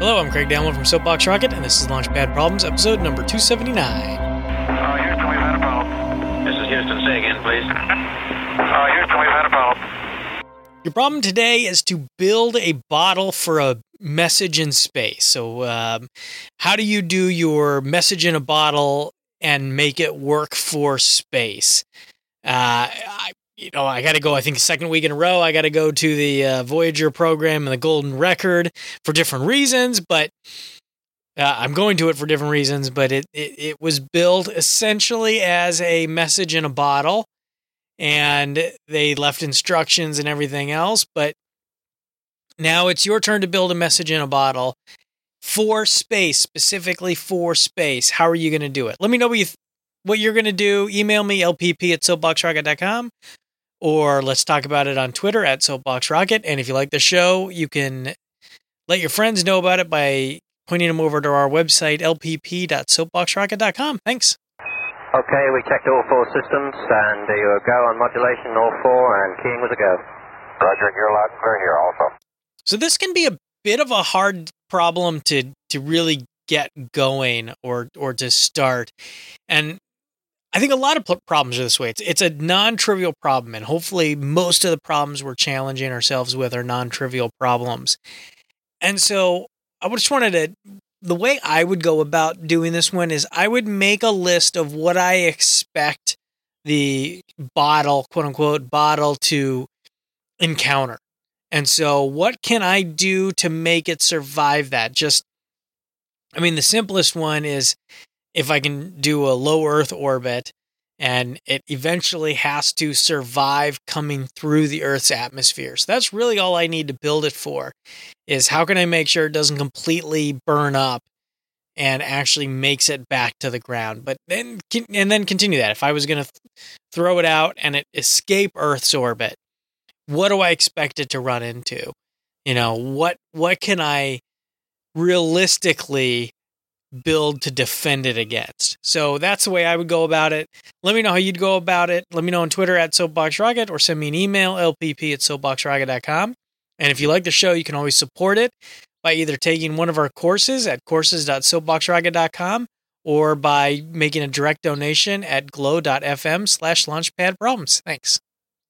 Hello, I'm Craig Download from Soapbox Rocket, and this is Launchpad Problems, episode number 279. Uh, Houston, we've had a problem. This is Houston. Say again, please. Uh, Houston, we've had a problem. Your problem today is to build a bottle for a message in space. So, um, how do you do your message in a bottle and make it work for space? Uh, I, you know, I got to go. I think second week in a row, I got to go to the uh, Voyager program and the Golden Record for different reasons, but. Uh, I'm going to it for different reasons, but it, it it was built essentially as a message in a bottle, and they left instructions and everything else. But now it's your turn to build a message in a bottle for space, specifically for space. How are you going to do it? Let me know what you th- what you're going to do. Email me lpp at soapboxrocket.com or let's talk about it on Twitter at soapboxrocket. And if you like the show, you can let your friends know about it by pointing them over to our website lpp.soapboxrocket.com. Thanks. Okay, we checked all four systems, and uh, you go on modulation, all four, and keying was a go. Roger, you're loud and clear here also. So this can be a bit of a hard problem to to really get going or or to start. And I think a lot of problems are this way. It's it's a non-trivial problem and hopefully most of the problems we're challenging ourselves with are non-trivial problems. And so I just wanted to the way I would go about doing this one is I would make a list of what I expect the bottle, quote unquote, bottle to encounter. And so, what can I do to make it survive that? Just, I mean, the simplest one is if I can do a low Earth orbit and it eventually has to survive coming through the Earth's atmosphere. So, that's really all I need to build it for is how can I make sure it doesn't completely burn up and actually makes it back to the ground. But then, and then continue that. If I was going to th- throw it out and it escape Earth's orbit, what do I expect it to run into? You know, what what can I realistically build to defend it against? So that's the way I would go about it. Let me know how you'd go about it. Let me know on Twitter at SoapboxRocket or send me an email, lpp at soapboxrocket.com. And if you like the show, you can always support it by either taking one of our courses at courses.soapboxrocket.com or by making a direct donation at glow.fm slash launchpad problems. Thanks.